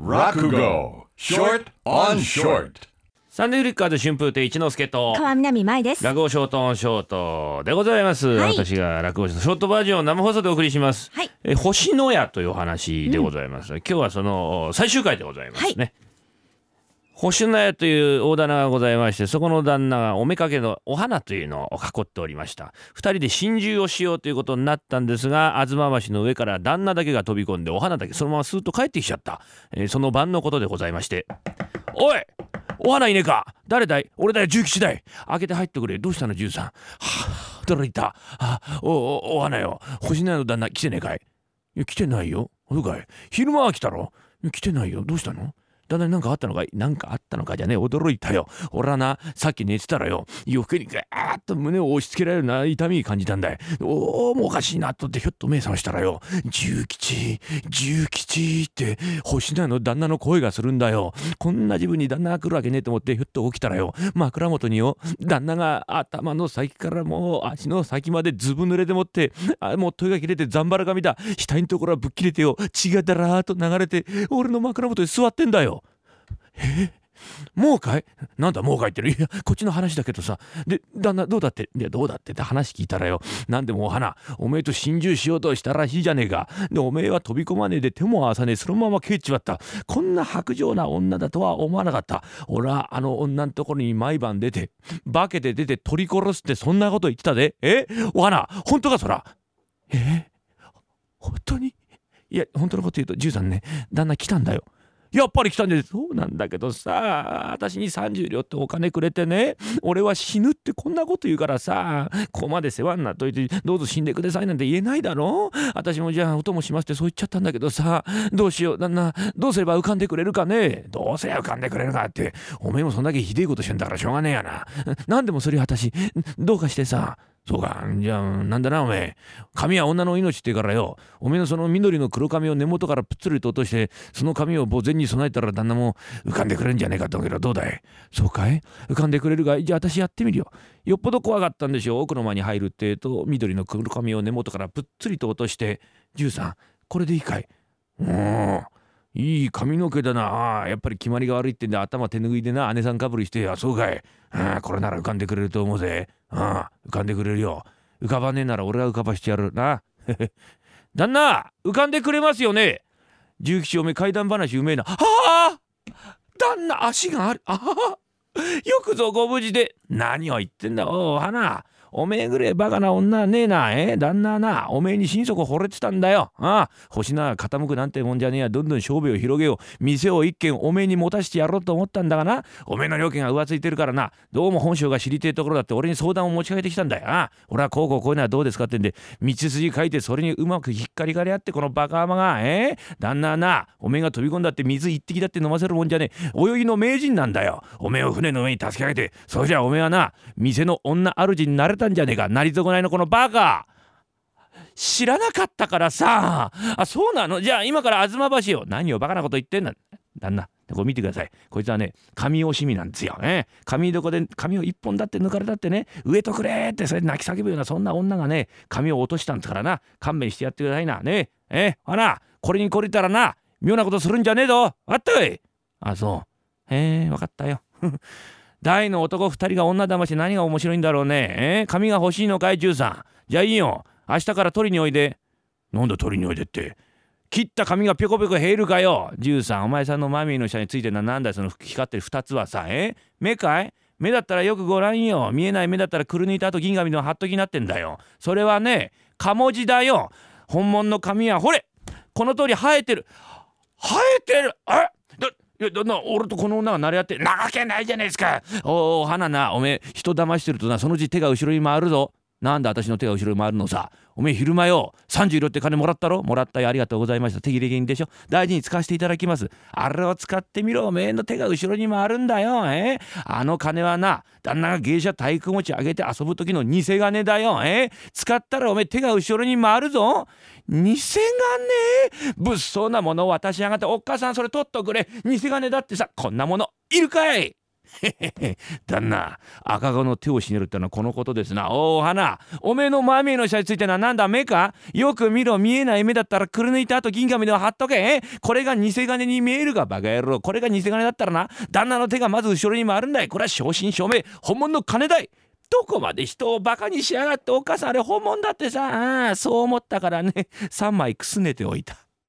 Rakugo. Short on Short. サンデーフリッカーズ春風亭一之輔と川南舞です。落語ショートオンショートでございます、はい。私が落語ショートバージョンを生放送でお送りします、はい。え星のやというお話でございます、今日はその最終回でございますね、星のやという大棚がございましてそこの旦那がおめかけのお花というのを囲っておりました。二人で心中をしようということになったんですが東橋の上から旦那だけが飛び込んでお花だけそのままスーッと帰ってきちゃった、えーその晩のことでございまして。おい!お花いねえか!誰だい?俺だよ重吉だい!開けて入ってくれ。どうしたの十三はあ驚いた。おおお花よ。星のやの旦那来てねえかい?いや来てないよ。そうかい。昼間は来たろ来てないよ。どうしたの?旦那に何かあったのか何かあったのかじゃねえ。驚いたよ。俺はなさっき寝てたらよ。夜更けにガーッと胸を押し付けられるな痛み感じたんだい。おおもうおかしいなとってひょっと目覚ましたらよ。重吉重吉って星のやの旦那の声がするんだよ。こんな自分に旦那が来るわけねえと思ってひょっと起きたらよ。枕元によ旦那が頭の先からもう足の先までずぶ濡れでもってあもう問いが切れてざんばら髪だ額のところはぶっ切れてよ。血がだらーっと流れて俺の枕元に座ってんだよ。え もうかい？なんだもうかいってる？いやこっちの話だけどさ。で旦那どうだって？いやどうだってって話聞いたらよ。なんでもお花おめえと心中しようとしたらしいじゃねえか。でおめえは飛び込まねえで手も合わさねえそのまま帰っちまった。こんな薄情な女だとは思わなかった。俺はあの女のところに毎晩出て化けて出て取り殺すってそんなこと言ってたで。え？お花本当かそら？え？本当に？いや本当のこと言うと十さんね旦那来たんだよ。やっぱり来たんです。そうなんだけどさ私に30両ってお金くれてね俺は死ぬってこんなこと言うからさここまで世話になっといてどうぞ死んでくださいなんて言えないだろ？私もじゃあお供しますってそう言っちゃったんだけどさどうしよう旦那どうすれば浮かんでくれるかね？どうせ浮かんでくれるかっておめえもそんだけひでえことしてんだからしょうがねえやな。何でもそれ私どうかしてさそうか。じゃあなんだなおめえ。髪は女の命ってからよ。おめえのその緑の黒髪を根元からぷっつりと落としてその髪を墓前に備えたら旦那も浮かんでくれるんじゃねえかと思うけどどうだい？そうかい？浮かんでくれるがい？じゃあ私やってみるよ。よっぽど怖かったんでしょう奥の間に入るってえと緑の黒髪を根元からぷっつりと落として。13これでいいかい？うんいい髪の毛だな。あやっぱり決まりが悪いってんで頭手拭いでな姉さんかぶりしてあそうかい。これなら浮かんでくれると思うぜ。あ浮かんでくれるよ。浮かばねえなら俺が浮かばしてやる。な。旦那浮かんでくれますよね。重吉おめ怪談話うめえな。はあ旦那足がある。あはよくぞご無事で。何を言ってんだ？おお花。おめえぐれえバカな女はねえな。え？旦那なおめえに心底惚れてたんだよ。ああ。星な傾くなんてもんじゃねえや。どんどん商売を広げよう。店を一軒おめえに持たしてやろうと思ったんだがな。おめえの料金が浮ついてるからな。どうも本性が知りてえところだって俺に相談を持ちかけてきたんだよ。ああ。俺はこうこうこういうのはどうですかってんで道筋書いてそれにうまく引っかりがり合ってこのバカ甘が。え？え旦那なおめえが飛び込んだって水一滴だって飲ませるもんじゃねえ。泳ぎの名人なんだよ。おめえを船の上に助け上げてそれじゃおめえはな店の女主になれたんじゃねえか。なり損ないのこのバカ。知らなかったからさ。あそうなの？じゃあ今から東橋を。何をバカなこと言ってんだ。旦那これ見てください。こいつはね髪惜しみなんですよ。ね髪床で髪を一本だって抜かれたってね。植えとくれってそれで泣き叫ぶようなそんな女がね髪を落としたんですからな。勘弁してやってくださいな。ね。えほらこれに懲りたらな妙なことするんじゃねえぞ。あったい。あそう。へえ分かったよ。大の男二人が女騙して何が面白いんだろうね。え？髪が欲しいのかい13じゃあいいよ。明日から取りにおいで。なんだ取りにおいでって？切った髪がぴょこぴょこ減るかよ。13お前さんのマミーの下についてるのはなんだその光ってる2つはさえ？目かい？目だったらよくご覧よ。見えない目だったらくる抜いた後銀紙の貼っときになってんだよ。それはねカモジだよ。本物の髪はほれ。この通り生えてる。生えてる。あいやだな俺とこの女が慣れ合ってなわけないじゃないですか。おお花なおめえ人騙してるとなそのうち手が後ろに回るぞ。なんで私の手が後ろに回るのさ？おめえ昼間よ30両って金もらったろ？もらったよありがとうございました。手切れ金でしょ？大事に使わせていただきます。あれを使ってみろおめえの手が後ろに回るんだよえ？あの金はな旦那が芸者体育持ち上げて遊ぶ時の偽金だよえ？使ったらおめえ手が後ろに回るぞ。偽金？物騒なものを渡しやがっておっかさんそれ取っとくれ。偽金だってさこんなものいるかい？旦那赤子の手をひねるってのはこのことですな。おお花おめえのマミーの下についてのはなんだ目か？よく見ろ見えない目だったらくる抜いた後銀紙では貼っとけ。これが偽金に見えるかバカ野郎。これが偽金だったらな。旦那の手がまず後ろに回るんだい。これは正真正銘。本物の金だい。どこまで人をバカにしやがってお母さんあれ本物だってさ。そう思ったからね。3枚くすねておいた。